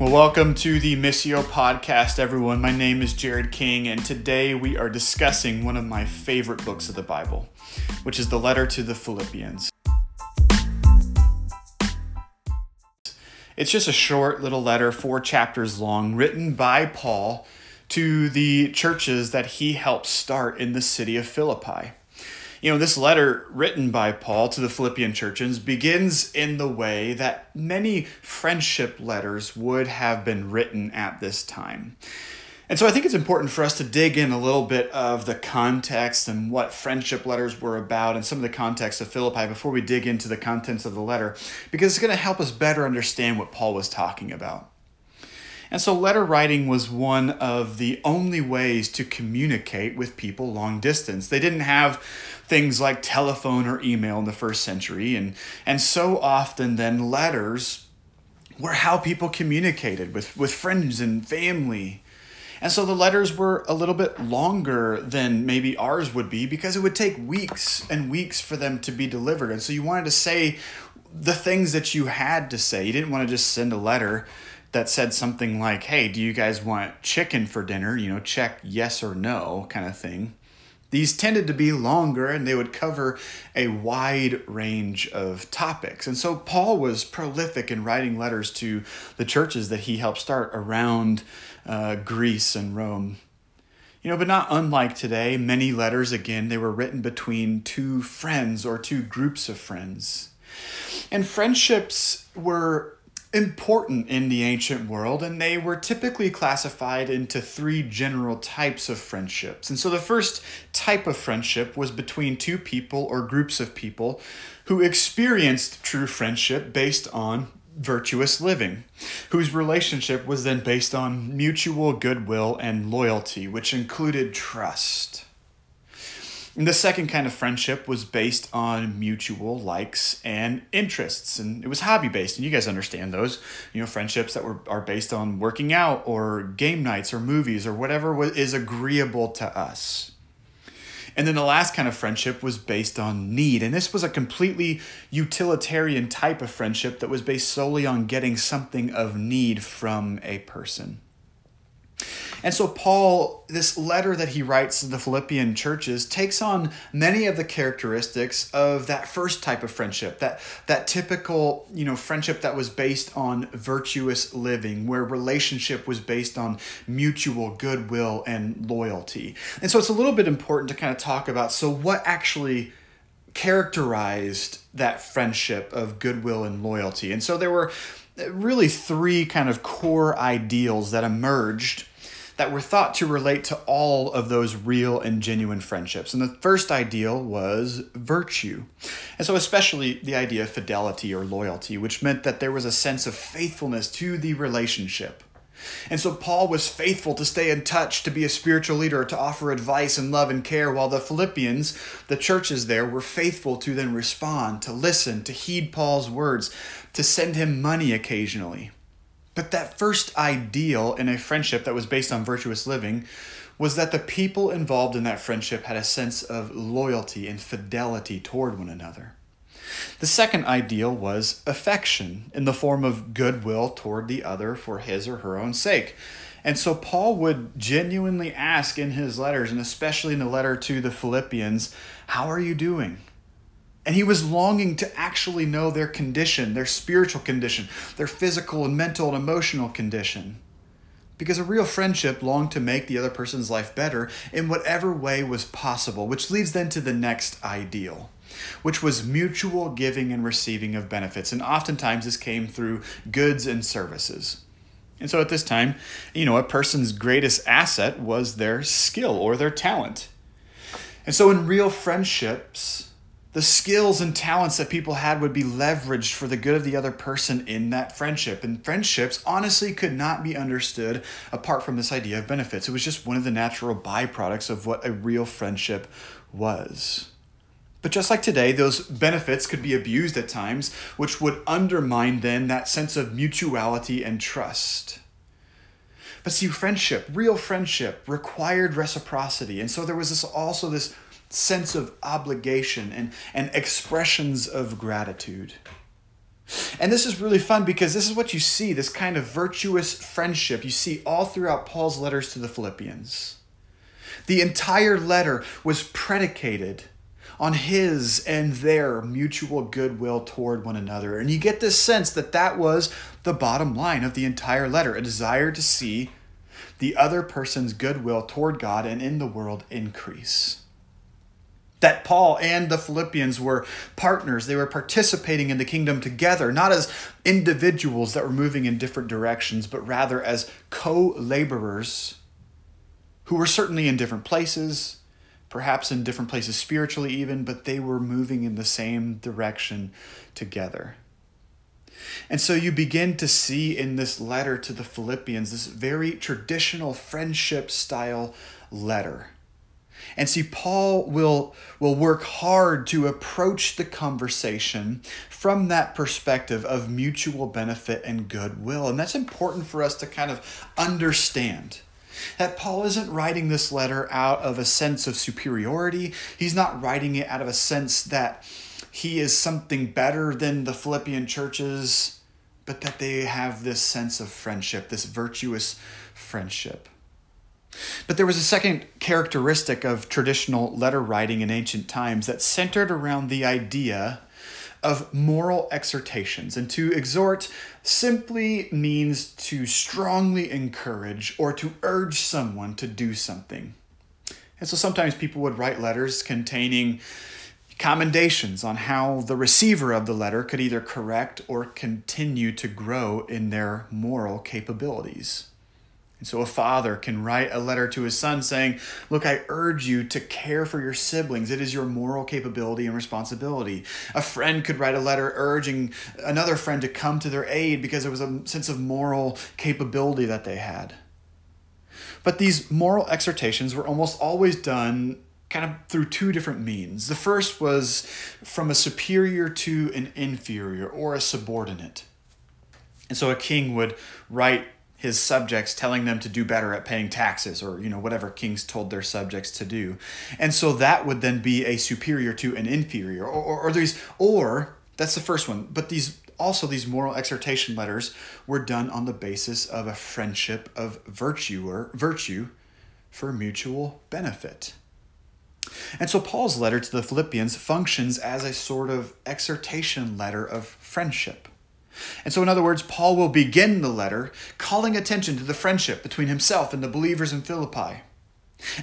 Well, welcome to the Missio podcast, everyone. My name is Jared King, and today we are discussing one of my favorite books of the Bible, which is the letter to the Philippians. It's just a short little letter, four chapters long, written by Paul to the churches that he helped start in the city of Philippi. You know, this letter written by Paul to the Philippian churches begins in the way that many friendship letters would have been written at this time. And so I think it's important for us to dig in a little bit of the context and what friendship letters were about and some of the context of Philippi before we dig into the contents of the letter, because it's going to help us better understand what Paul was talking about. And so, letter writing was one of the only ways to communicate with people long distance. They didn't have things like telephone or email in the first century, and, and so often, then, letters were how people communicated with, with friends and family. And so the letters were a little bit longer than maybe ours would be because it would take weeks and weeks for them to be delivered. And so you wanted to say the things that you had to say. You didn't want to just send a letter that said something like, hey, do you guys want chicken for dinner? You know, check yes or no kind of thing. These tended to be longer and they would cover a wide range of topics. And so Paul was prolific in writing letters to the churches that he helped start around uh, Greece and Rome. You know, but not unlike today, many letters, again, they were written between two friends or two groups of friends. And friendships were important in the ancient world, and they were typically classified into three general types of friendships. And so the first type of friendship was between two people or groups of people who experienced true friendship based on virtuous living, whose relationship was then based on mutual goodwill and loyalty, which included trust. And the second kind of friendship was based on mutual likes and interests, and it was hobby based. And you guys understand those, you know, friendships that were are based on working out or game nights or movies or whatever is agreeable to us. And then the last kind of friendship was based on need. And this was a completely utilitarian type of friendship that was based solely on getting something of need from a person. And so, Paul, this letter that he writes to the Philippian churches, takes on many of the characteristics of that first type of friendship, that, that typical you know, friendship that was based on virtuous living, where relationship was based on mutual goodwill and loyalty. And so, it's a little bit important to kind of talk about so, what actually characterized that friendship of goodwill and loyalty? And so, there were really three kind of core ideals that emerged that were thought to relate to all of those real and genuine friendships. And the first ideal was virtue. And so, especially the idea of fidelity or loyalty, which meant that there was a sense of faithfulness to the relationship. And so Paul was faithful to stay in touch, to be a spiritual leader, to offer advice and love and care, while the Philippians, the churches there, were faithful to then respond, to listen, to heed Paul's words, to send him money occasionally. But that first ideal in a friendship that was based on virtuous living was that the people involved in that friendship had a sense of loyalty and fidelity toward one another. The second ideal was affection in the form of goodwill toward the other for his or her own sake. And so Paul would genuinely ask in his letters, and especially in the letter to the Philippians, How are you doing? And he was longing to actually know their condition, their spiritual condition, their physical and mental and emotional condition. Because a real friendship longed to make the other person's life better in whatever way was possible, which leads then to the next ideal, which was mutual giving and receiving of benefits. And oftentimes this came through goods and services. And so at this time, you know, a person's greatest asset was their skill or their talent. And so in real friendships, the skills and talents that people had would be leveraged for the good of the other person in that friendship. And friendships honestly could not be understood apart from this idea of benefits. It was just one of the natural byproducts of what a real friendship was. But just like today, those benefits could be abused at times, which would undermine then that sense of mutuality and trust. But see, friendship, real friendship, required reciprocity. And so there was this also this sense of obligation and, and expressions of gratitude. And this is really fun because this is what you see this kind of virtuous friendship you see all throughout Paul's letters to the Philippians. The entire letter was predicated on his and their mutual goodwill toward one another. And you get this sense that that was the bottom line of the entire letter a desire to see the other person's goodwill toward God and in the world increase that Paul and the Philippians were partners. They were participating in the kingdom together, not as individuals that were moving in different directions, but rather as co laborers who were certainly in different places, perhaps in different places spiritually, even, but they were moving in the same direction together. And so you begin to see in this letter to the Philippians this very traditional friendship style letter and see, Paul will, will work hard to approach the conversation from that perspective of mutual benefit and goodwill. And that's important for us to kind of understand that Paul isn't writing this letter out of a sense of superiority. He's not writing it out of a sense that he is something better than the Philippian churches, but that they have this sense of friendship, this virtuous friendship. But there was a second characteristic of traditional letter writing in ancient times that centered around the idea of moral exhortations. And to exhort simply means to strongly encourage or to urge someone to do something. And so sometimes people would write letters containing commendations on how the receiver of the letter could either correct or continue to grow in their moral capabilities. And so a father can write a letter to his son saying, Look, I urge you to care for your siblings. It is your moral capability and responsibility. A friend could write a letter urging another friend to come to their aid because there was a sense of moral capability that they had. But these moral exhortations were almost always done kind of through two different means. The first was from a superior to an inferior or a subordinate. And so a king would write his subjects telling them to do better at paying taxes or you know whatever kings told their subjects to do. And so that would then be a superior to an inferior or, or, or these or that's the first one but these also these moral exhortation letters were done on the basis of a friendship of virtue or virtue for mutual benefit. And so Paul's letter to the Philippians functions as a sort of exhortation letter of friendship and so, in other words, Paul will begin the letter calling attention to the friendship between himself and the believers in Philippi.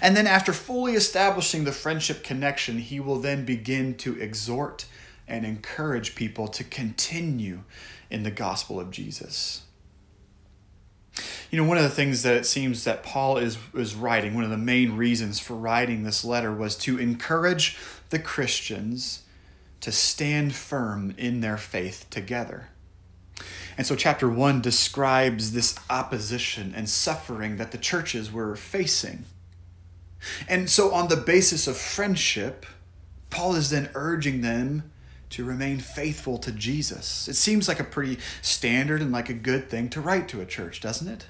And then, after fully establishing the friendship connection, he will then begin to exhort and encourage people to continue in the gospel of Jesus. You know, one of the things that it seems that Paul is, is writing, one of the main reasons for writing this letter was to encourage the Christians to stand firm in their faith together. And so, chapter one describes this opposition and suffering that the churches were facing. And so, on the basis of friendship, Paul is then urging them to remain faithful to Jesus. It seems like a pretty standard and like a good thing to write to a church, doesn't it?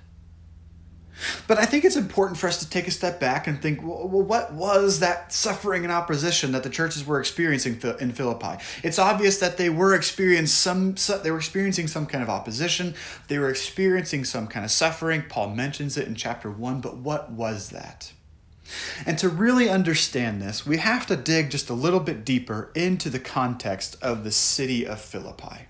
But I think it's important for us to take a step back and think, well, what was that suffering and opposition that the churches were experiencing in Philippi? It's obvious that they were experiencing some they were experiencing some kind of opposition. They were experiencing some kind of suffering. Paul mentions it in chapter 1, but what was that? And to really understand this, we have to dig just a little bit deeper into the context of the city of Philippi.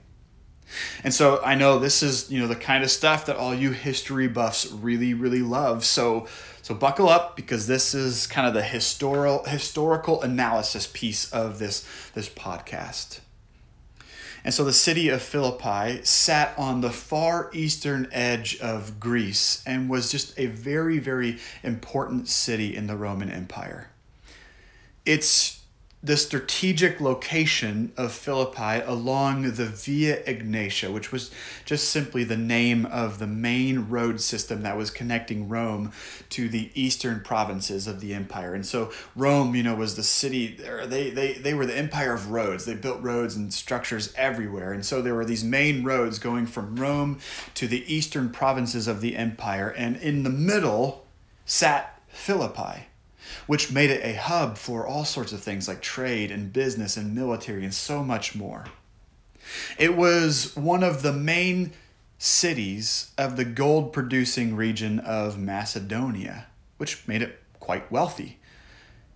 And so I know this is, you know, the kind of stuff that all you history buffs really, really love. So so buckle up because this is kind of the historical historical analysis piece of this this podcast. And so the city of Philippi sat on the far eastern edge of Greece and was just a very, very important city in the Roman Empire. It's the strategic location of Philippi along the Via Egnatia, which was just simply the name of the main road system that was connecting Rome to the eastern provinces of the empire. And so Rome, you know, was the city, they, they, they were the empire of roads. They built roads and structures everywhere. And so there were these main roads going from Rome to the eastern provinces of the empire. And in the middle sat Philippi which made it a hub for all sorts of things like trade and business and military and so much more. It was one of the main cities of the gold producing region of Macedonia, which made it quite wealthy,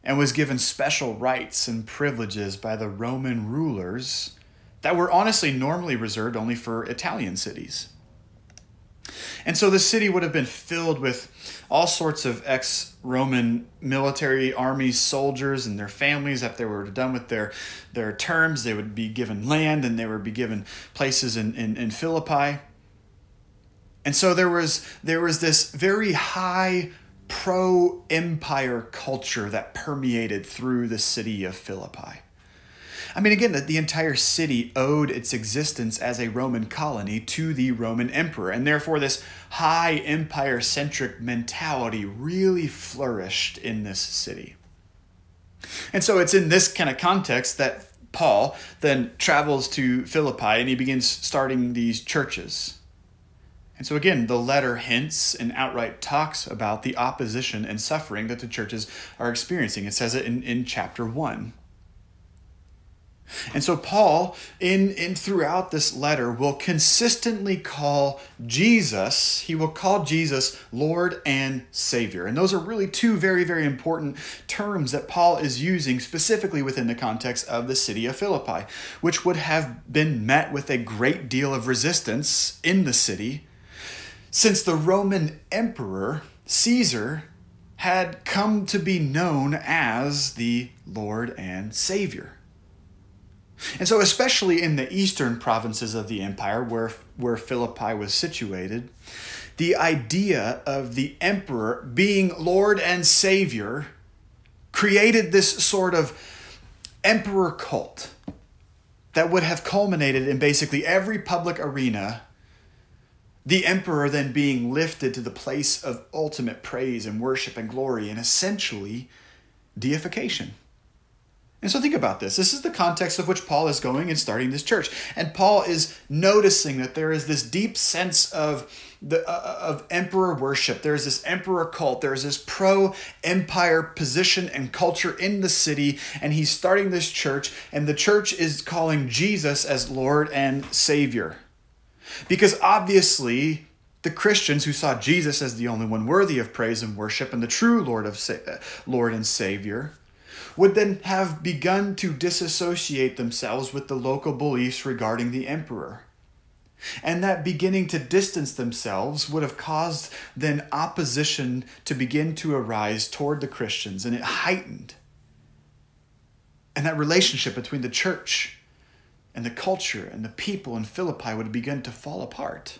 and was given special rights and privileges by the Roman rulers that were honestly normally reserved only for Italian cities. And so the city would have been filled with all sorts of ex Roman military army soldiers and their families. After they were done with their, their terms, they would be given land and they would be given places in, in, in Philippi. And so there was, there was this very high pro empire culture that permeated through the city of Philippi. I mean, again, the, the entire city owed its existence as a Roman colony to the Roman emperor, and therefore this high empire centric mentality really flourished in this city. And so it's in this kind of context that Paul then travels to Philippi and he begins starting these churches. And so, again, the letter hints and outright talks about the opposition and suffering that the churches are experiencing. It says it in, in chapter 1. And so Paul in, in throughout this letter will consistently call Jesus, he will call Jesus Lord and Savior. And those are really two very very important terms that Paul is using specifically within the context of the city of Philippi, which would have been met with a great deal of resistance in the city since the Roman emperor Caesar had come to be known as the Lord and Savior. And so, especially in the eastern provinces of the empire where, where Philippi was situated, the idea of the emperor being Lord and Savior created this sort of emperor cult that would have culminated in basically every public arena. The emperor then being lifted to the place of ultimate praise and worship and glory, and essentially deification. And so think about this. This is the context of which Paul is going and starting this church. And Paul is noticing that there is this deep sense of the uh, of emperor worship. There's this emperor cult. There's this pro-empire position and culture in the city and he's starting this church and the church is calling Jesus as Lord and Savior. Because obviously the Christians who saw Jesus as the only one worthy of praise and worship and the true Lord of Lord and Savior would then have begun to disassociate themselves with the local beliefs regarding the emperor. And that beginning to distance themselves would have caused then opposition to begin to arise toward the Christians, and it heightened. And that relationship between the church and the culture and the people in Philippi would have begun to fall apart.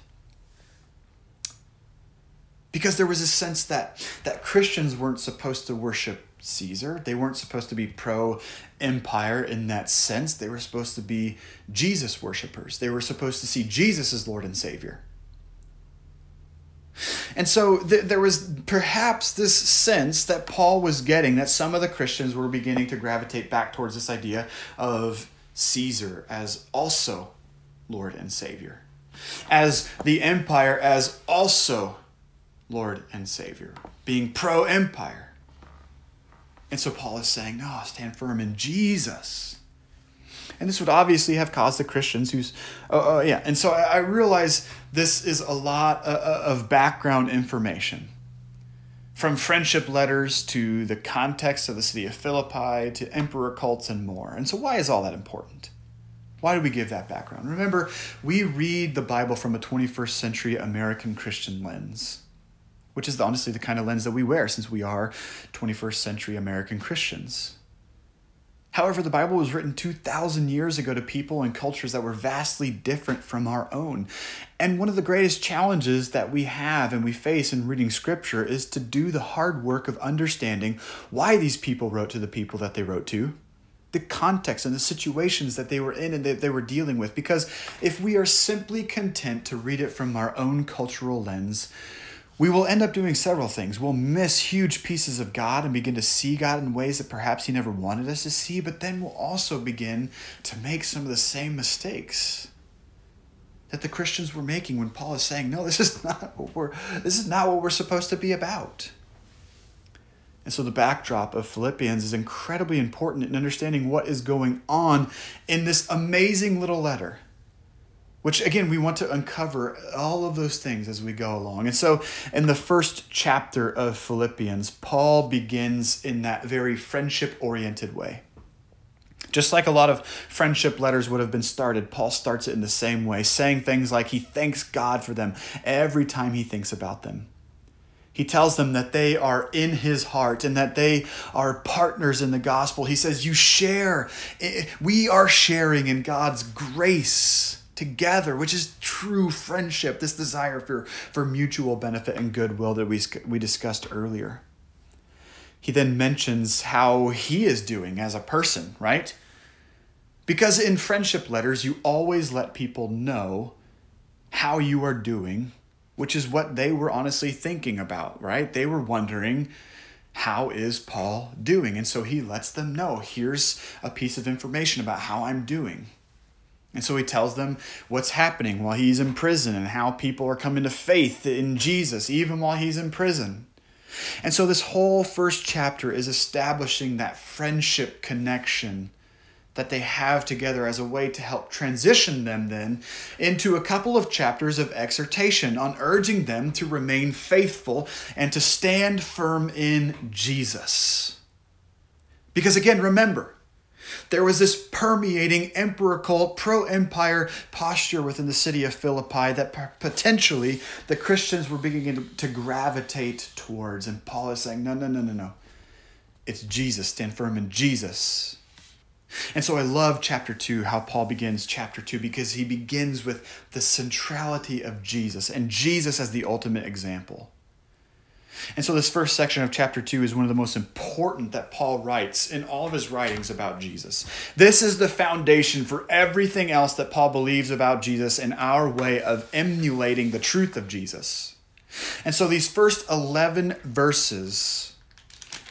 Because there was a sense that, that Christians weren't supposed to worship Caesar. They weren't supposed to be pro empire in that sense. They were supposed to be Jesus worshippers. They were supposed to see Jesus as Lord and Savior. And so th- there was perhaps this sense that Paul was getting that some of the Christians were beginning to gravitate back towards this idea of Caesar as also Lord and Savior, as the empire as also Lord and Savior, being pro empire. And so Paul is saying, no, stand firm in Jesus. And this would obviously have caused the Christians who's, uh, uh, yeah. And so I, I, realize this is a lot uh, uh, of background information. From friendship letters to the context of the city of Philippi to emperor cults and more. And so, why is all that important? Why do we give that background? Remember, we read the Bible from a 21st century American Christian lens which is honestly the kind of lens that we wear since we are 21st century American Christians. However, the Bible was written 2,000 years ago to people and cultures that were vastly different from our own. And one of the greatest challenges that we have and we face in reading Scripture is to do the hard work of understanding why these people wrote to the people that they wrote to, the context and the situations that they were in and that they were dealing with. Because if we are simply content to read it from our own cultural lens, we will end up doing several things. We'll miss huge pieces of God and begin to see God in ways that perhaps He never wanted us to see, but then we'll also begin to make some of the same mistakes that the Christians were making when Paul is saying, No, this is not what we're this is not what we're supposed to be about. And so the backdrop of Philippians is incredibly important in understanding what is going on in this amazing little letter which again, we want to uncover all of those things as we go along. And so, in the first chapter of Philippians, Paul begins in that very friendship oriented way. Just like a lot of friendship letters would have been started, Paul starts it in the same way, saying things like he thanks God for them every time he thinks about them. He tells them that they are in his heart and that they are partners in the gospel. He says, You share, eh, we are sharing in God's grace together, which is true friendship, this desire for, for mutual benefit and goodwill that we, we discussed earlier. He then mentions how he is doing as a person, right? Because in friendship letters, you always let people know how you are doing which is what they were honestly thinking about, right? They were wondering, how is Paul doing? And so he lets them know here's a piece of information about how I'm doing. And so he tells them what's happening while he's in prison and how people are coming to faith in Jesus, even while he's in prison. And so this whole first chapter is establishing that friendship connection that they have together as a way to help transition them then into a couple of chapters of exhortation on urging them to remain faithful and to stand firm in Jesus. Because again, remember, there was this permeating emperorical, pro empire posture within the city of Philippi that potentially the Christians were beginning to gravitate towards. And Paul is saying, no, no, no, no, no. It's Jesus. Stand firm in Jesus. And so I love chapter 2, how Paul begins chapter 2, because he begins with the centrality of Jesus and Jesus as the ultimate example. And so, this first section of chapter 2 is one of the most important that Paul writes in all of his writings about Jesus. This is the foundation for everything else that Paul believes about Jesus and our way of emulating the truth of Jesus. And so, these first 11 verses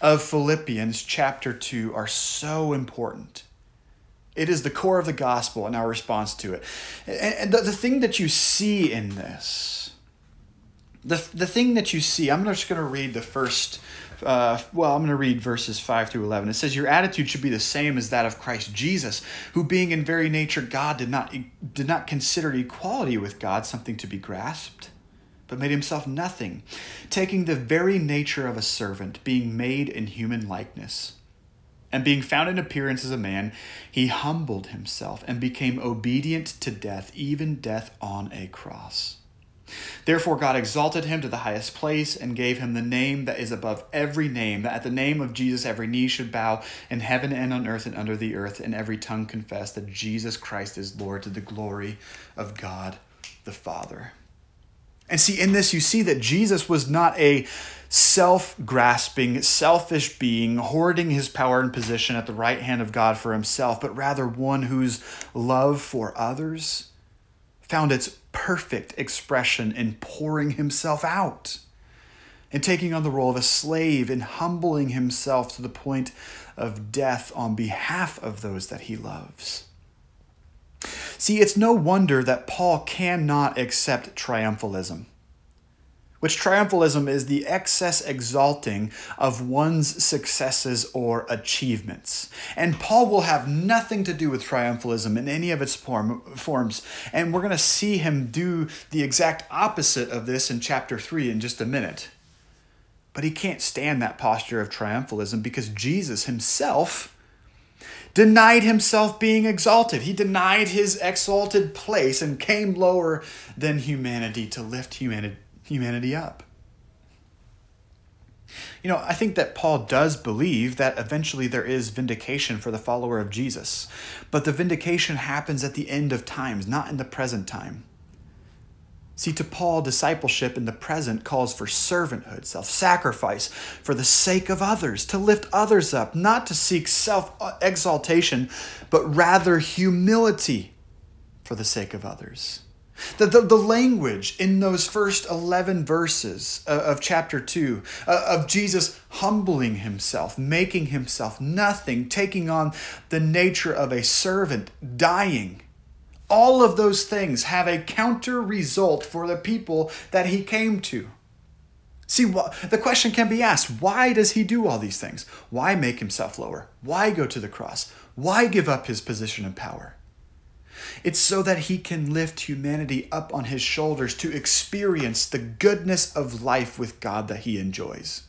of Philippians chapter 2 are so important. It is the core of the gospel and our response to it. And the, thing that you see in this, the, the thing that you see, I'm just going to read the first, uh, well, I'm going to read verses 5 through 11. It says, Your attitude should be the same as that of Christ Jesus, who being in very nature God did not, did not consider equality with God something to be grasped, but made himself nothing, taking the very nature of a servant, being made in human likeness and being found in appearance as a man, he humbled himself and became obedient to death, even death on a cross. Therefore, God exalted him to the highest place and gave him the name that is above every name, that at the name of Jesus every knee should bow in heaven and on earth and under the earth, and every tongue confess that Jesus Christ is Lord to the glory of God the Father. And see, in this, you see that Jesus was not a self grasping, selfish being, hoarding his power and position at the right hand of God for himself, but rather one whose love for others found its perfect expression in pouring himself out in taking on the role of a slave in humbling himself to the point of death on behalf of those that he loves. See, it's no wonder that Paul cannot accept triumphalism which triumphalism is the excess exalting of one's successes or achievements. And Paul will have nothing to do with triumphalism in any of its form, forms. And we're going to see him do the exact opposite of this in chapter 3 in just a minute. But he can't stand that posture of triumphalism because Jesus himself denied himself being exalted. He denied his exalted place and came lower than humanity to lift humanity humanity up. You know, I think that Paul does believe that eventually there is vindication for the follower of Jesus, but the vindication happens at the end of times, not in the present time. See, to Paul, discipleship in the present calls for servanthood, self sacrifice for the sake of others, to lift others up, not to seek self exaltation, but rather humility for the sake of others. The, the, the, language in those first 11 verses of, chapter 2 uh, of Jesus humbling himself, making himself nothing, taking on the nature of a servant, dying. All of those things have a counter result for the people that he came to. See, the question can be asked why does he do all these things? Why make himself lower? Why go to the cross? Why give up his position and power? It's so that he can lift humanity up on his shoulders to experience the goodness of life with God that he enjoys.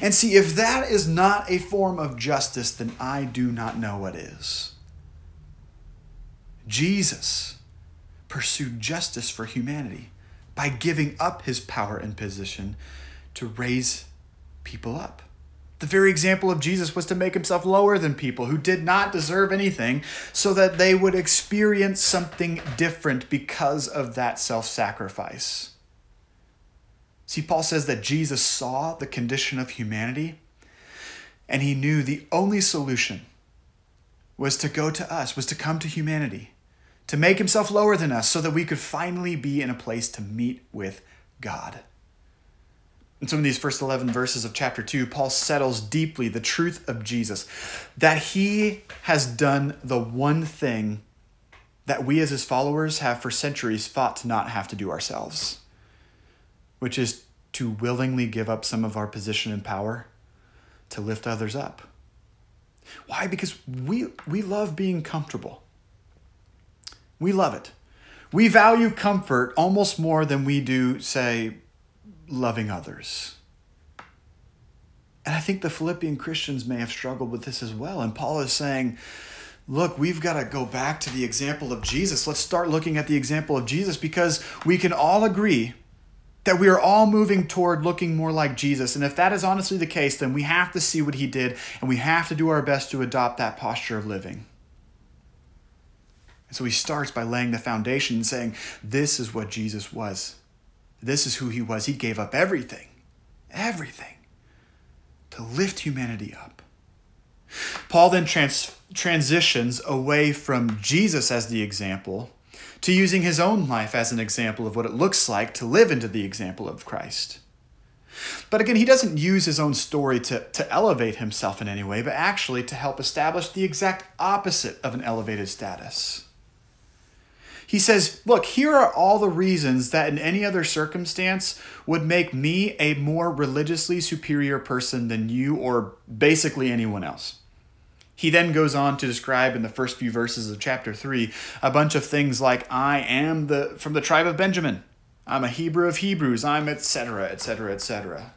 And see, if that is not a form of justice, then I do not know what is. Jesus pursued justice for humanity by giving up his power and position to raise people up. The very example of Jesus was to make himself lower than people who did not deserve anything so that they would experience something different because of that self sacrifice. See, Paul says that Jesus saw the condition of humanity and he knew the only solution was to go to us, was to come to humanity, to make himself lower than us so that we could finally be in a place to meet with God. In some of these first 11 verses of chapter 2, Paul settles deeply the truth of Jesus that he has done the one thing that we as his followers have for centuries fought to not have to do ourselves, which is to willingly give up some of our position and power to lift others up. Why? Because we, we love being comfortable. We love it. We value comfort almost more than we do, say, loving others. And I think the Philippian Christians may have struggled with this as well. And Paul is saying, look, we've got to go back to the example of Jesus. Let's start looking at the example of Jesus because we can all agree that we are all moving toward looking more like Jesus. And if that is honestly the case, then we have to see what he did and we have to do our best to adopt that posture of living. And so he starts by laying the foundation and saying, This is what Jesus was. This is who he was. He gave up everything, everything, to lift humanity up. Paul then trans- transitions away from Jesus as the example to using his own life as an example of what it looks like to live into the example of Christ. But again, he doesn't use his own story to, to elevate himself in any way, but actually to help establish the exact opposite of an elevated status. He says, Look, here are all the reasons that in any other circumstance would make me a more religiously superior person than you or basically anyone else. He then goes on to describe in the first few verses of chapter 3 a bunch of things like I am the from the tribe of Benjamin. I'm a Hebrew of Hebrews. I'm etc. etc. etc.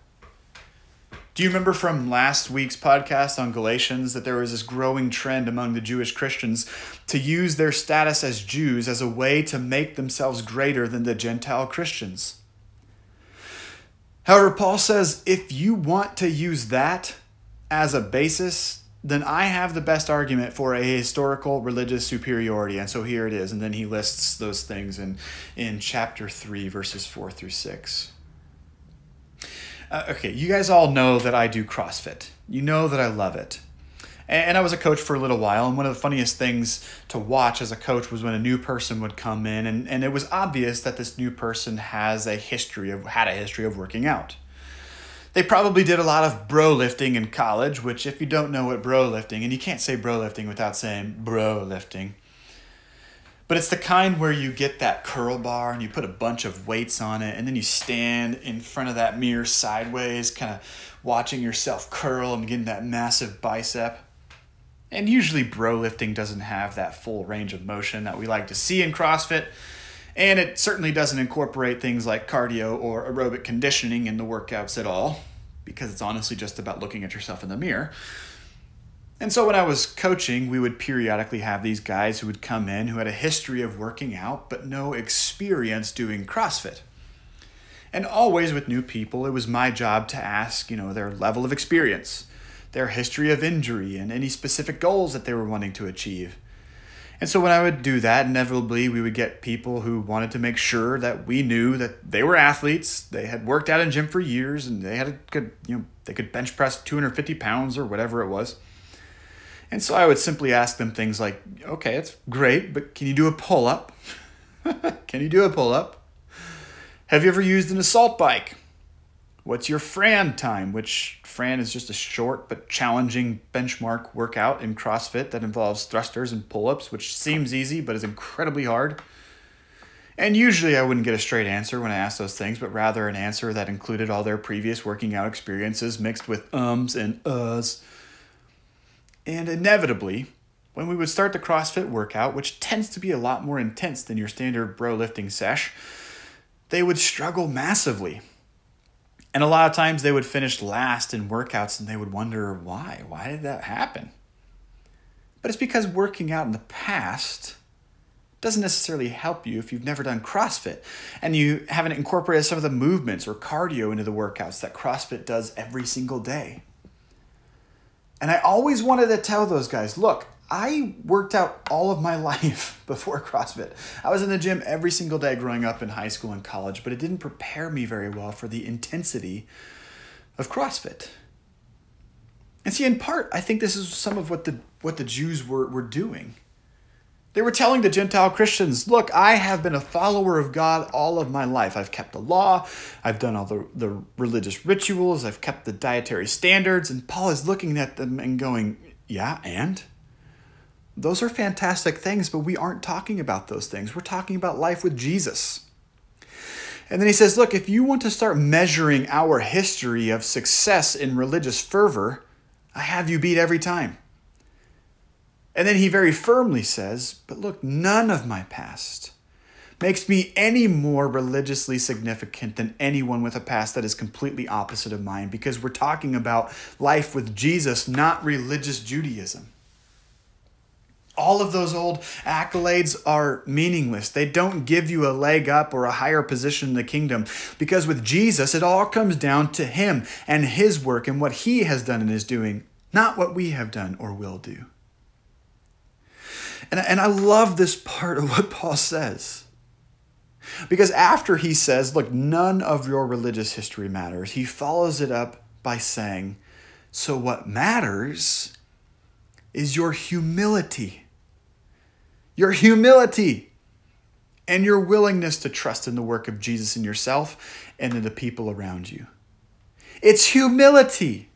Do you remember from last week's podcast on Galatians that there was this growing trend among the Jewish Christians to use their status as Jews as a way to make themselves greater than the Gentile Christians? However, Paul says if you want to use that as a basis, then I have the best argument for a historical religious superiority. And so here it is. And then he lists those things in, in chapter 3, verses 4 through 6. Uh, okay, you guys all know that I do CrossFit. You know that I love it. And I was a coach for a little while, and one of the funniest things to watch as a coach was when a new person would come in, and, and it was obvious that this new person has a history of had a history of working out. They probably did a lot of bro lifting in college, which if you don't know what bro lifting, and you can't say bro lifting without saying bro lifting, but it's the kind where you get that curl bar and you put a bunch of weights on it, and then you stand in front of that mirror sideways, kind of watching yourself curl and getting that massive bicep. And usually, bro lifting doesn't have that full range of motion that we like to see in CrossFit. And it certainly doesn't incorporate things like cardio or aerobic conditioning in the workouts at all, because it's honestly just about looking at yourself in the mirror. And so when I was coaching, we would periodically have these guys who would come in who had a history of working out but no experience doing CrossFit. And always with new people, it was my job to ask, you know, their level of experience, their history of injury, and any specific goals that they were wanting to achieve. And so when I would do that, inevitably we would get people who wanted to make sure that we knew that they were athletes, they had worked out in gym for years, and they had a good, you know, they could bench press 250 pounds or whatever it was. And so I would simply ask them things like, okay, it's great, but can you do a pull up? can you do a pull up? Have you ever used an assault bike? What's your Fran time? Which Fran is just a short but challenging benchmark workout in CrossFit that involves thrusters and pull ups, which seems easy but is incredibly hard. And usually I wouldn't get a straight answer when I asked those things, but rather an answer that included all their previous working out experiences mixed with ums and uhs and inevitably, when we would start the CrossFit workout, which tends to be a lot more intense than your standard bro lifting sesh, they would struggle massively. And a lot of times they would finish last in workouts and they would wonder why. Why did that happen? But it's because working out in the past doesn't necessarily help you if you've never done CrossFit and you haven't incorporated some of the movements or cardio into the workouts that CrossFit does every single day. And I always wanted to tell those guys look, I worked out all of my life before CrossFit. I was in the gym every single day growing up in high school and college, but it didn't prepare me very well for the intensity of CrossFit. And see, in part, I think this is some of what the what the Jews were, were doing. They were telling the Gentile Christians, look, I have been a follower of God all of my life. I've kept the law, I've done all the, the religious rituals, I've kept the dietary standards. And Paul is looking at them and going, yeah, and? Those are fantastic things, but we aren't talking about those things. We're talking about life with Jesus. And then he says, Look, if you want to start measuring our history of success in religious fervor, I have you beat every time. And then he very firmly says, But look, none of my past makes me any more religiously significant than anyone with a past that is completely opposite of mine because we're talking about life with Jesus, not religious Judaism. All of those old accolades are meaningless. They don't give you a leg up or a higher position in the kingdom because with Jesus, it all comes down to Him and His work and what He has done and is doing, not what we have done or will do. And, and I love this part of what Paul says. Because after he says, look, none of your religious history matters, he follows it up by saying, so what matters is your humility your humility, and your willingness to trust in the work of Jesus in yourself and in the people around you. It's humility.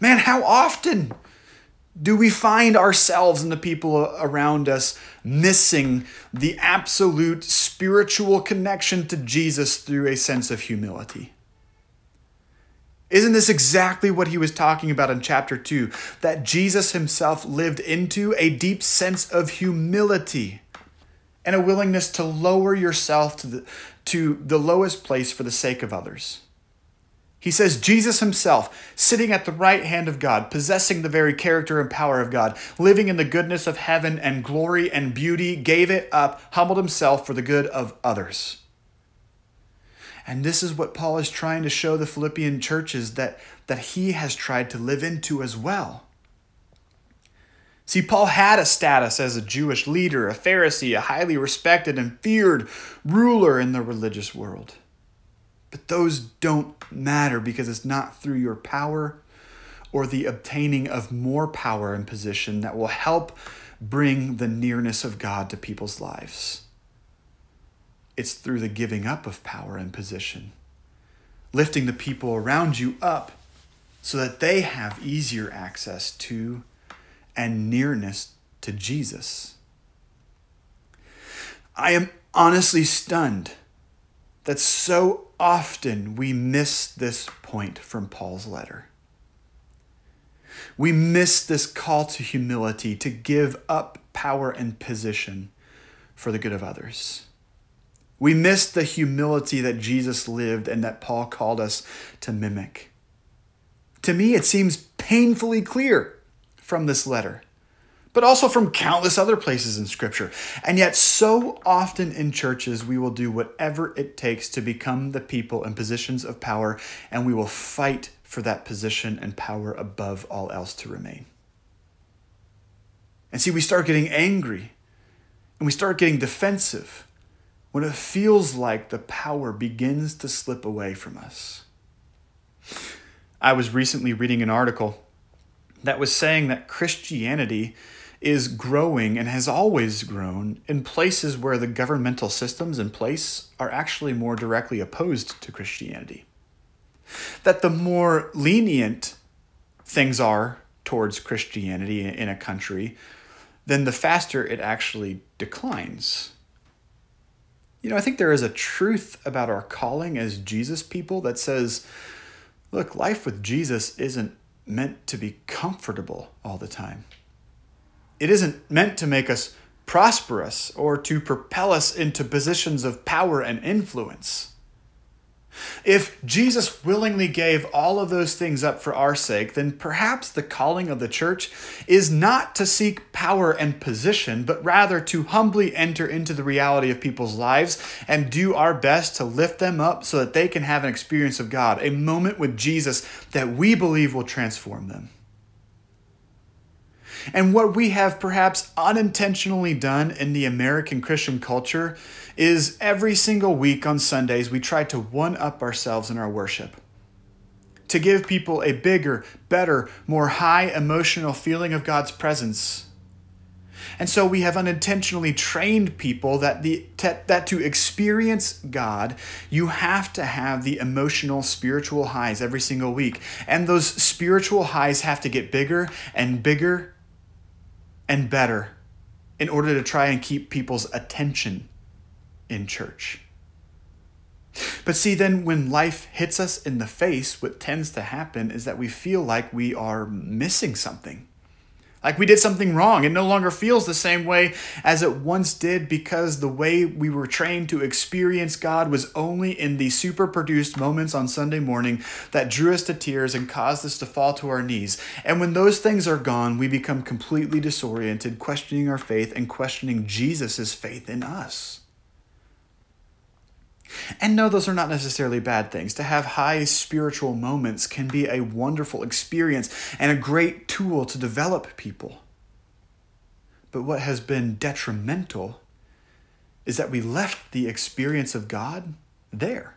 Man, how often do we find ourselves and the people around us missing the absolute spiritual connection to Jesus through a sense of humility? Isn't this exactly what he was talking about in chapter 2? That Jesus himself lived into a deep sense of humility and a willingness to lower yourself to the, to the lowest place for the sake of others. He says, Jesus himself, sitting at the right hand of God, possessing the very character and power of God, living in the goodness of heaven and glory and beauty, gave it up, humbled himself for the good of others. And this is what Paul is trying to show the Philippian churches that, that he has tried to live into as well. See, Paul had a status as a Jewish leader, a Pharisee, a highly respected and feared ruler in the religious world. But those don't matter because it's not through your power or the obtaining of more power and position that will help bring the nearness of God to people's lives. It's through the giving up of power and position, lifting the people around you up so that they have easier access to and nearness to Jesus. I am honestly stunned that so often we miss this point from Paul's letter. We miss this call to humility, to give up power and position for the good of others. We miss the humility that Jesus lived and that Paul called us to mimic. To me, it seems painfully clear from this letter, but also from countless other places in Scripture. And yet, so often in churches, we will do whatever it takes to become the people in positions of power, and we will fight for that position and power above all else to remain. And see, we start getting angry and we start getting defensive when it feels like the power begins to slip away from us. I was recently reading an article that was saying that Christianity is growing and has always grown in places where the governmental systems in place are actually more directly opposed to Christianity. That the more lenient things are towards Christianity in a country, then the faster it actually declines you know, I think there is a truth about our calling as Jesus people that says, look, life with Jesus isn't meant to be comfortable all the time. It isn't meant to make us prosperous or to propel us into positions of power and influence. If Jesus willingly gave all of those things up for our sake, then perhaps the calling of the church is not to seek power and position, but rather to humbly enter into the reality of people's lives and do our best to lift them up so that they can have an experience of God, a moment with Jesus that we believe will transform them. And what we have perhaps unintentionally done in the American Christian culture is every single week on Sundays, we try to one up ourselves in our worship. To give people a bigger, better, more high emotional feeling of God's presence. And so we have unintentionally trained people that the that to experience God, you have to have the emotional spiritual highs every single week. And those spiritual highs have to get bigger and bigger and better in order to try and keep people's attention in church. But see, then when life hits us in the face, what tends to happen is that we feel like we are missing something like we did something wrong. It no longer feels the same way as it once did because the way we were trained to experience God was only in the super produced moments on Sunday morning that drew us to tears and caused us to fall to our knees. And when those things are gone, we become completely disoriented, questioning our faith and questioning Jesus' faith in us. And no, those are not necessarily bad things. To have high spiritual moments can be a wonderful experience and a great tool to develop people. But what has been detrimental is that we left the experience of God there.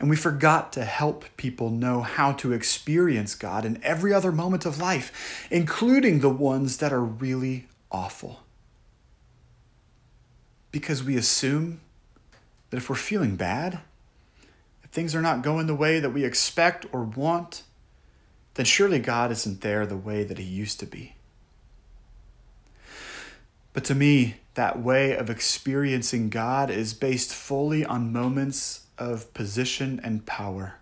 And we forgot to help people know how to experience God in every other moment of life, including the ones that are really awful. Because we assume that if we're feeling bad, if things are not going the way that we expect or want, then surely God isn't there the way that He used to be. But to me, that way of experiencing God is based fully on moments of position and power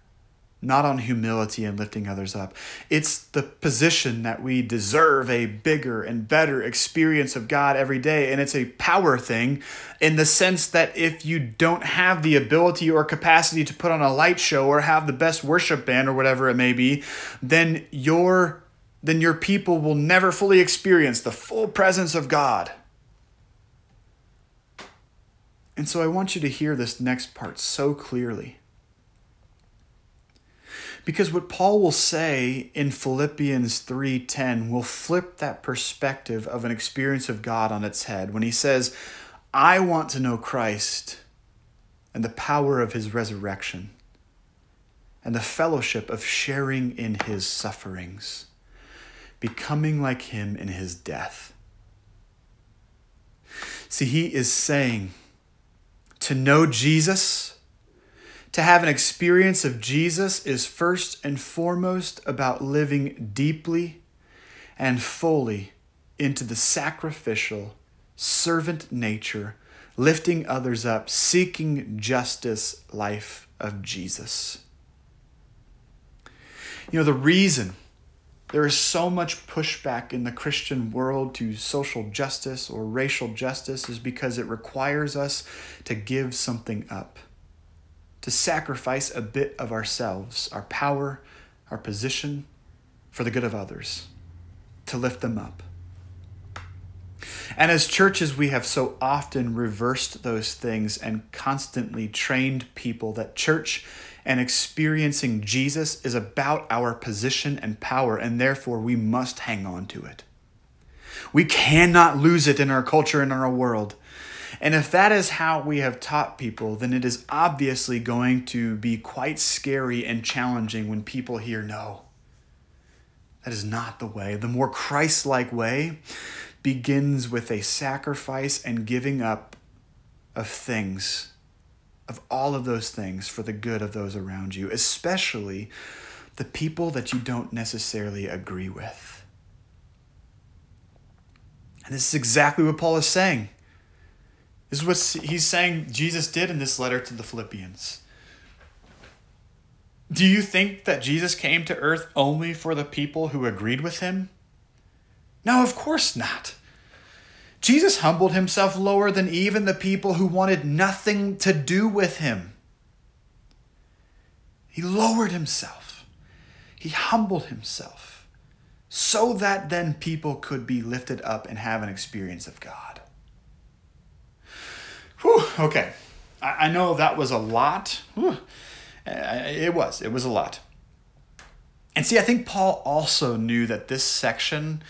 not on humility and lifting others up. It's the position that we deserve a bigger and better experience of God every day. And it's a power thing in the sense that if you don't have the ability or capacity to put on a light show or have the best worship band or whatever it may be, then your then your people will never fully experience the full presence of God. And so I want you to hear this next part so clearly. Because what Paul will say in Philippians 3:10 will flip that perspective of an experience of God on its head when he says, "I want to know Christ and the power of his resurrection and the fellowship of sharing in his sufferings, becoming like him in his death." See, he is saying to know Jesus to have an experience of Jesus is first and foremost about living deeply and fully into the sacrificial, servant nature, lifting others up, seeking justice life of Jesus. You know, the reason there is so much pushback in the Christian world to social justice or racial justice is because it requires us to give something up to sacrifice a bit of ourselves, our power, our position, for the good of others, to lift them up. And as churches, we have so often reversed those things and constantly trained people that church and experiencing Jesus is about our position and power, and therefore we must hang on to it. We cannot lose it in our culture and in our world. And if that is how we have taught people, then it is obviously going to be quite scary and challenging when people hear no. That is not the way. The more Christ like way begins with a sacrifice and giving up of things, of all of those things for the good of those around you, especially the people that you don't necessarily agree with. And this is exactly what Paul is saying. This is what he's saying Jesus did in this letter to the Philippians. Do you think that Jesus came to earth only for the people who agreed with him? No, of course not. Jesus humbled himself lower than even the people who wanted nothing to do with him. He lowered himself, he humbled himself so that then people could be lifted up and have an experience of God. Whew, okay, I, I know that was a lot. Whew. It was, it was a lot. And see, I think Paul also knew that this section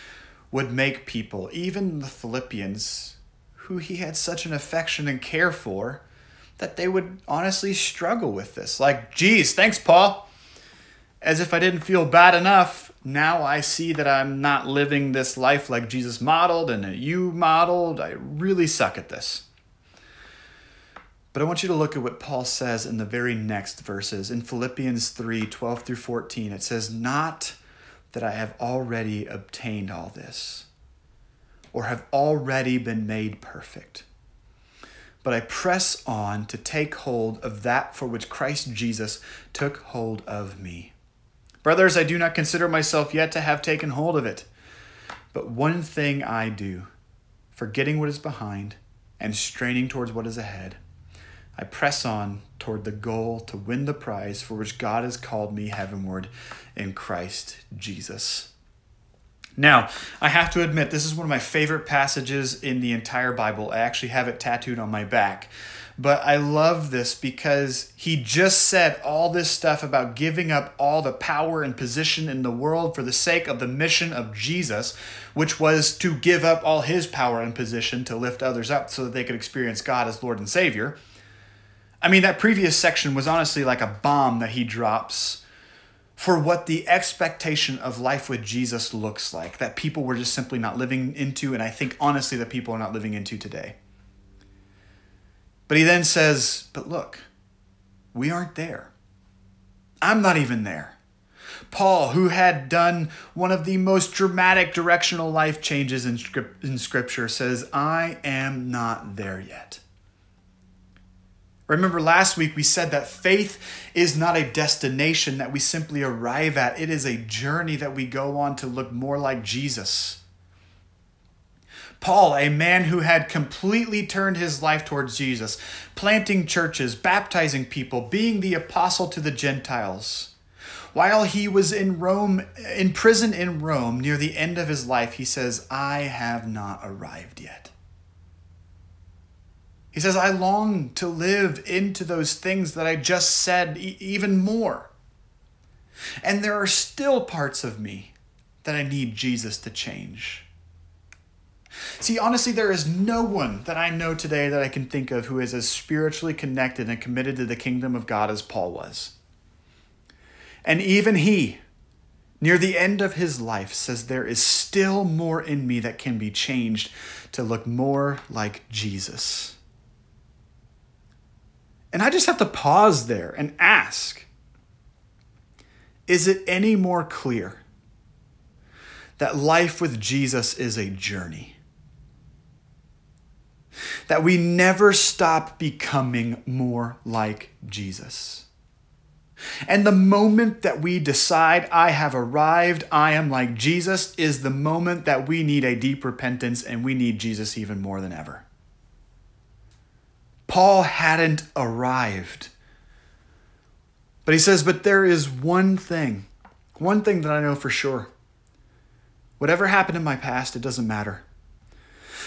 would make people, even the Philippians, who he had such an affection and care for, that they would honestly struggle with this. Like, geez, thanks, Paul. As if I didn't feel bad enough, now I see that I'm not living this life like Jesus modeled and you modeled. I really suck at this. But I want you to look at what Paul says in the very next verses. In Philippians 3 12 through 14, it says, Not that I have already obtained all this or have already been made perfect. But I press on to take hold of that for which Christ Jesus took hold of me. Brothers, I do not consider myself yet to have taken hold of it. But one thing I do, forgetting what is behind and straining towards what is ahead. I press on toward the goal to win the prize for which God has called me heavenward in Christ Jesus. Now, I have to admit, this is one of my favorite passages in the entire Bible. I actually have it tattooed on my back. But I love this because he just said all this stuff about giving up all the power and position in the world for the sake of the mission of Jesus, which was to give up all his power and position to lift others up so that they could experience God as Lord and Savior. I mean, that previous section was honestly like a bomb that he drops for what the expectation of life with Jesus looks like, that people were just simply not living into, and I think honestly that people are not living into today. But he then says, But look, we aren't there. I'm not even there. Paul, who had done one of the most dramatic directional life changes in, in Scripture, says, I am not there yet. Remember last week we said that faith is not a destination that we simply arrive at, it is a journey that we go on to look more like Jesus. Paul, a man who had completely turned his life towards Jesus, planting churches, baptizing people, being the apostle to the Gentiles. While he was in Rome, in prison in Rome, near the end of his life, he says, I have not arrived yet. He says, I long to live into those things that I just said e- even more. And there are still parts of me that I need Jesus to change. See, honestly, there is no one that I know today that I can think of who is as spiritually connected and committed to the kingdom of God as Paul was. And even he, near the end of his life, says, There is still more in me that can be changed to look more like Jesus. And I just have to pause there and ask Is it any more clear that life with Jesus is a journey? That we never stop becoming more like Jesus. And the moment that we decide, I have arrived, I am like Jesus, is the moment that we need a deep repentance and we need Jesus even more than ever. Paul hadn't arrived. But he says, But there is one thing, one thing that I know for sure. Whatever happened in my past, it doesn't matter.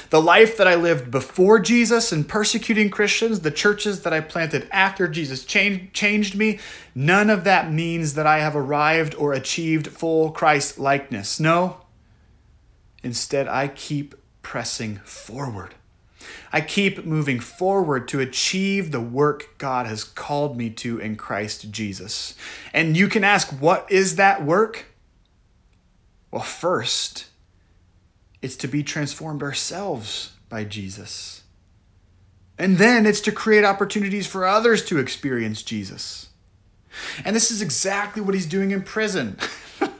The life that I lived before Jesus and persecuting Christians, the churches that I planted after Jesus changed, changed me, none of that means that I have arrived or achieved full Christ likeness. No. Instead, I keep pressing forward. I keep moving forward to achieve the work God has called me to in Christ Jesus. And you can ask, what is that work? Well, first, it's to be transformed ourselves by Jesus. And then it's to create opportunities for others to experience Jesus. And this is exactly what he's doing in prison.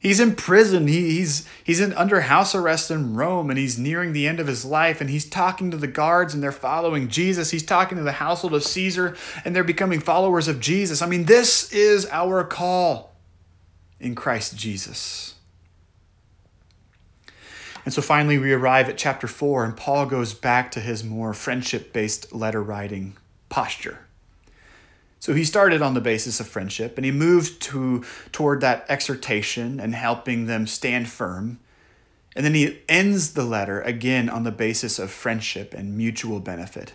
He's in prison. He, he's he's in under house arrest in Rome, and he's nearing the end of his life. And he's talking to the guards, and they're following Jesus. He's talking to the household of Caesar, and they're becoming followers of Jesus. I mean, this is our call in Christ Jesus. And so finally, we arrive at chapter 4, and Paul goes back to his more friendship based letter writing posture. So he started on the basis of friendship and he moved to toward that exhortation and helping them stand firm. And then he ends the letter again on the basis of friendship and mutual benefit.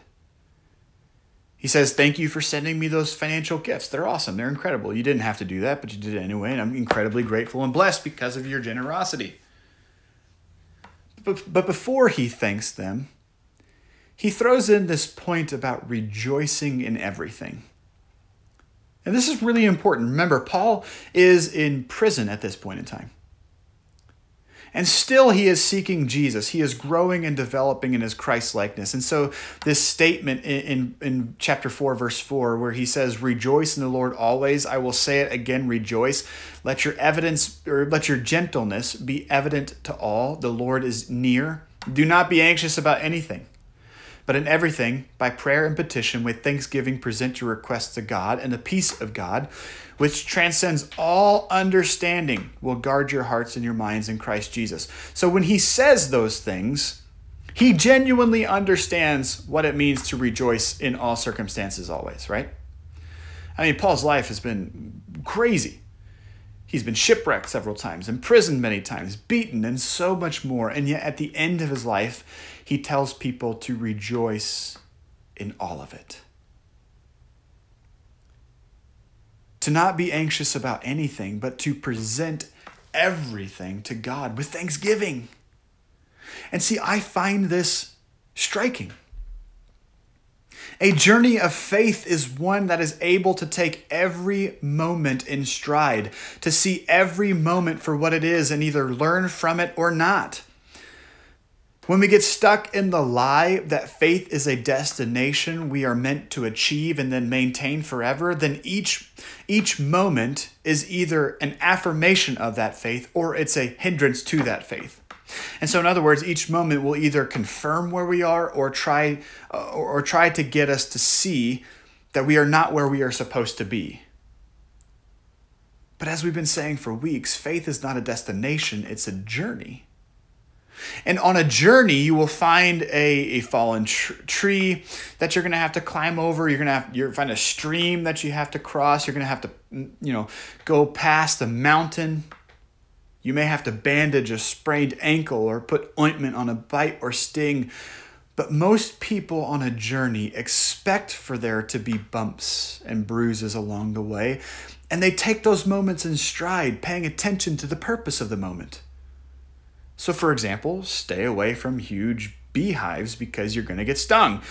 He says, Thank you for sending me those financial gifts. They're awesome. They're incredible. You didn't have to do that, but you did it anyway. And I'm incredibly grateful and blessed because of your generosity. But, but before he thanks them, he throws in this point about rejoicing in everything. And this is really important. Remember, Paul is in prison at this point in time. And still, he is seeking Jesus. He is growing and developing in his Christ likeness. And so, this statement in, in, in, chapter 4, verse 4, where he says, Rejoice in the Lord always, I will say it again, rejoice. Let your evidence or let your gentleness be evident to all. The Lord is near. Do not be anxious about anything but in everything, by prayer and petition, with thanksgiving, present your requests to God, and the peace of God, which transcends all understanding, will guard your hearts and your minds in Christ Jesus. So when he says those things, he genuinely understands what it means to rejoice in all circumstances always, right? I mean, Paul's life has been crazy. He's been shipwrecked several times, imprisoned many times, beaten, and so much more. And yet, at the end of his life, he tells people to rejoice in all of it. To not be anxious about anything, but to present everything to God with thanksgiving. And see, I find this striking. A journey of faith is one that is able to take every moment in stride, to see every moment for what it is and either learn from it or not. When we get stuck in the lie that faith is a destination we are meant to achieve and then maintain forever, then each each moment is either an affirmation of that faith or it's a hindrance to that faith. And so in other words, each moment will either confirm where we are or try or try to get us to see that we are not where we are supposed to be. But as we've been saying for weeks, faith is not a destination, it's a journey. And on a journey, you will find a, a fallen tr- tree that you're going to have to climb over. You're going to have you find a stream that you have to cross. You're going to have to mm, you know go past a mountain. You may have to bandage a sprained ankle or put ointment on a bite or sting. But most people on a journey expect for there to be bumps and bruises along the way, and they take those moments in stride, paying attention to the purpose of the moment. So, for example, stay away from huge beehives because you're going to get stung.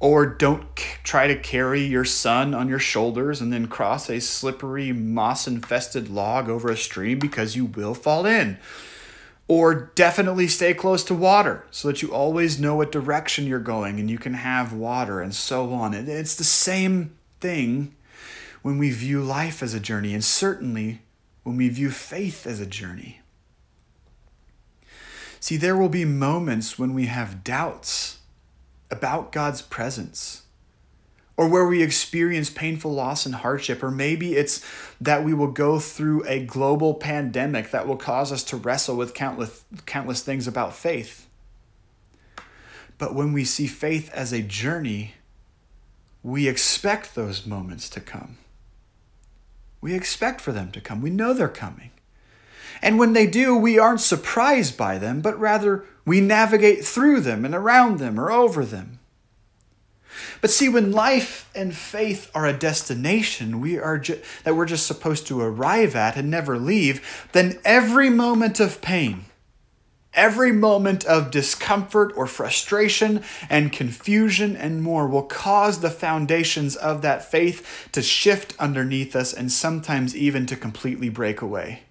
Or don't c- try to carry your son on your shoulders and then cross a slippery, moss infested log over a stream because you will fall in. Or definitely stay close to water so that you always know what direction you're going and you can have water and so on. It's the same thing when we view life as a journey, and certainly when we view faith as a journey. See, there will be moments when we have doubts about God's presence, or where we experience painful loss and hardship, or maybe it's that we will go through a global pandemic that will cause us to wrestle with countless, countless things about faith. But when we see faith as a journey, we expect those moments to come. We expect for them to come. We know they're coming. And when they do, we aren't surprised by them, but rather we navigate through them and around them or over them. But see, when life and faith are a destination we are ju- that we're just supposed to arrive at and never leave, then every moment of pain, every moment of discomfort or frustration and confusion and more will cause the foundations of that faith to shift underneath us and sometimes even to completely break away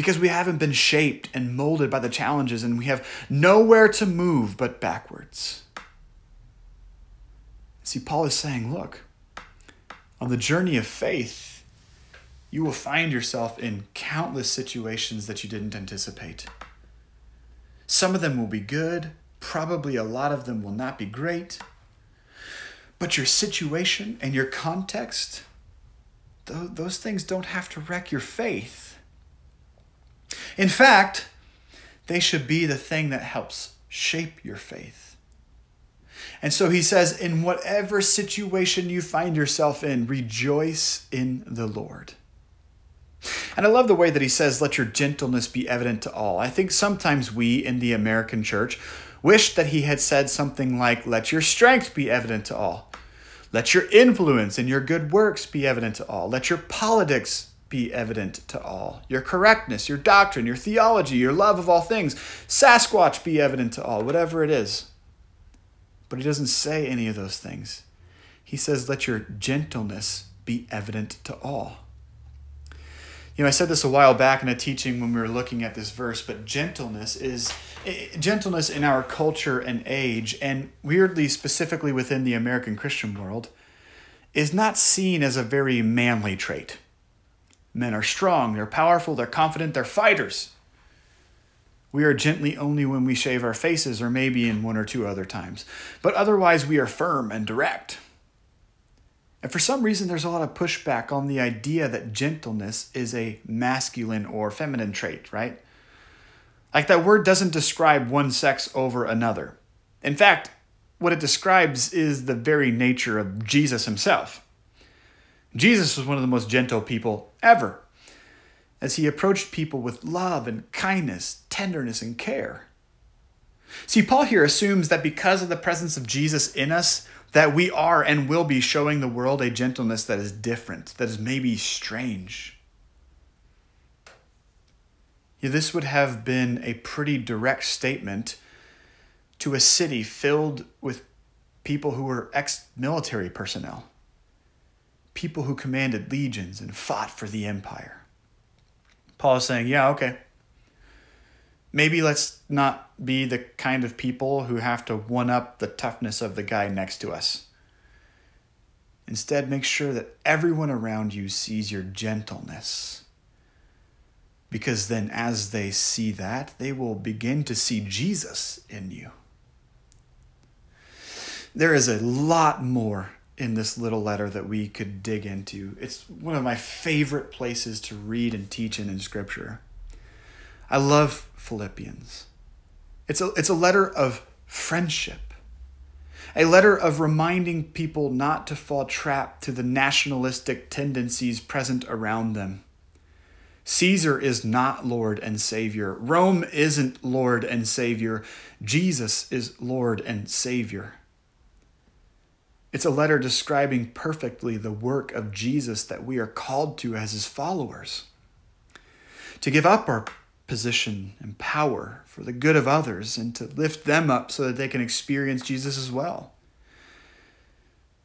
because we haven't been shaped and molded by the challenges and we have nowhere to move but backwards. See, Paul is saying, look, on the journey of faith, you will find yourself in countless situations that you didn't anticipate. Some of them will be good, probably a lot of them will not be great. But your situation and your context, those things don't have to wreck your faith. In fact, They should be the thing that helps shape your faith. And so he says, in whatever situation you find yourself in, rejoice in the Lord. And I love the way that he says, let your gentleness be evident to all. I think sometimes we in the American church wish that he had said something like, let your strength be evident to all. Let your influence and your good works be evident to all. Let your politics be evident to all. Your correctness, your doctrine, your theology, your love of all things. Sasquatch be evident to all, whatever it is. But he doesn't say any of those things. He says, let your gentleness be evident to all. You know, I said this a while back in a teaching when we were looking at this verse, but gentleness is eh, gentleness in our culture and age, and weirdly, specifically within the American Christian world, is not seen as a very manly trait. Men are strong, they're powerful, they're confident, they're fighters. We are gently only when we shave our faces, or maybe in one or two other times. But otherwise, we are firm and direct. And for some reason, there's a lot of pushback on the idea that gentleness is a masculine or feminine trait, right? Like that word doesn't describe one sex over another. In fact, what it describes is the very nature of Jesus himself. Jesus was one of the most gentle people ever, as he approached people with love and kindness, tenderness, and care. See, Paul here assumes that because of the presence of Jesus in us, that we are and will be showing the world a gentleness that is different, that is maybe strange. Yeah, this would have been a pretty direct statement to a city filled with people who were ex military personnel, people who commanded legions and fought for the empire. Paul is saying, Yeah, okay, maybe let's not be the kind of people who have to one up the toughness of the guy next to us. Instead, make sure that everyone around you sees your gentleness. Because then, as they see that, they will begin to see Jesus in you. There is a lot more in this little letter that we could dig into. It's one of my favorite places to read and teach in, in Scripture. I love Philippians. It's a, it's a letter of friendship, a letter of reminding people not to fall trap to the nationalistic tendencies present around them. Caesar is not Lord and Savior. Rome isn't Lord and Savior. Jesus is Lord and Savior. It's a letter describing perfectly the work of Jesus that we are called to as his followers. To give up our position and power for the good of others and to lift them up so that they can experience Jesus as well.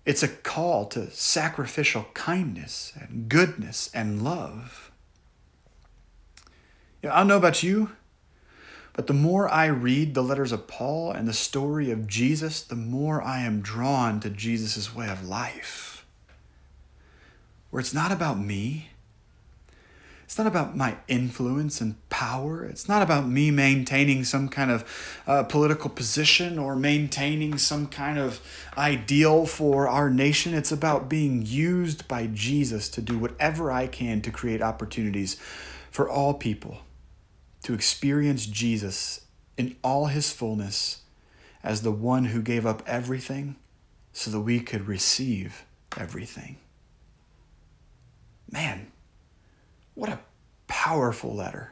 It's a call to sacrificial kindness and goodness and love. I don't know about you, but the more I read the letters of Paul and the story of Jesus, the more I am drawn to Jesus' way of life. Where it's not about me, it's not about my influence and power. It's not about me maintaining some kind of uh, political position or maintaining some kind of ideal for our nation. It's about being used by Jesus to do whatever I can to create opportunities for all people to experience Jesus in all his fullness as the one who gave up everything so that we could receive everything. Man what a powerful letter.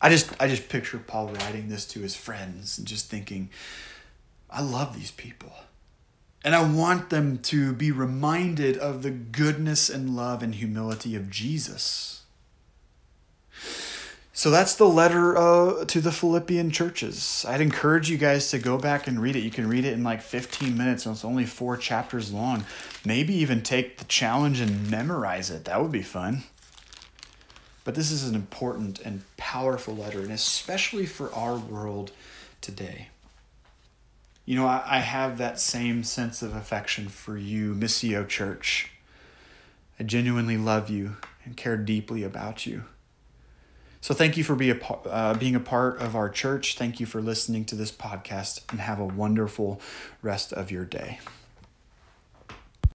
I just I just picture Paul writing this to his friends and just thinking, I love these people. And I want them to be reminded of the goodness and love and humility of Jesus. So that's the letter uh, to the Philippian churches. I'd encourage you guys to go back and read it. You can read it in like 15 minutes, and it's only four chapters long. Maybe even take the challenge and memorize it. That would be fun. But this is an important and powerful letter, and especially for our world today. You know, I, I have that same sense of affection for you, Missio Church. I genuinely love you and care deeply about you. So thank you for be a, uh, being a part of our church. Thank you for listening to this podcast, and have a wonderful rest of your day.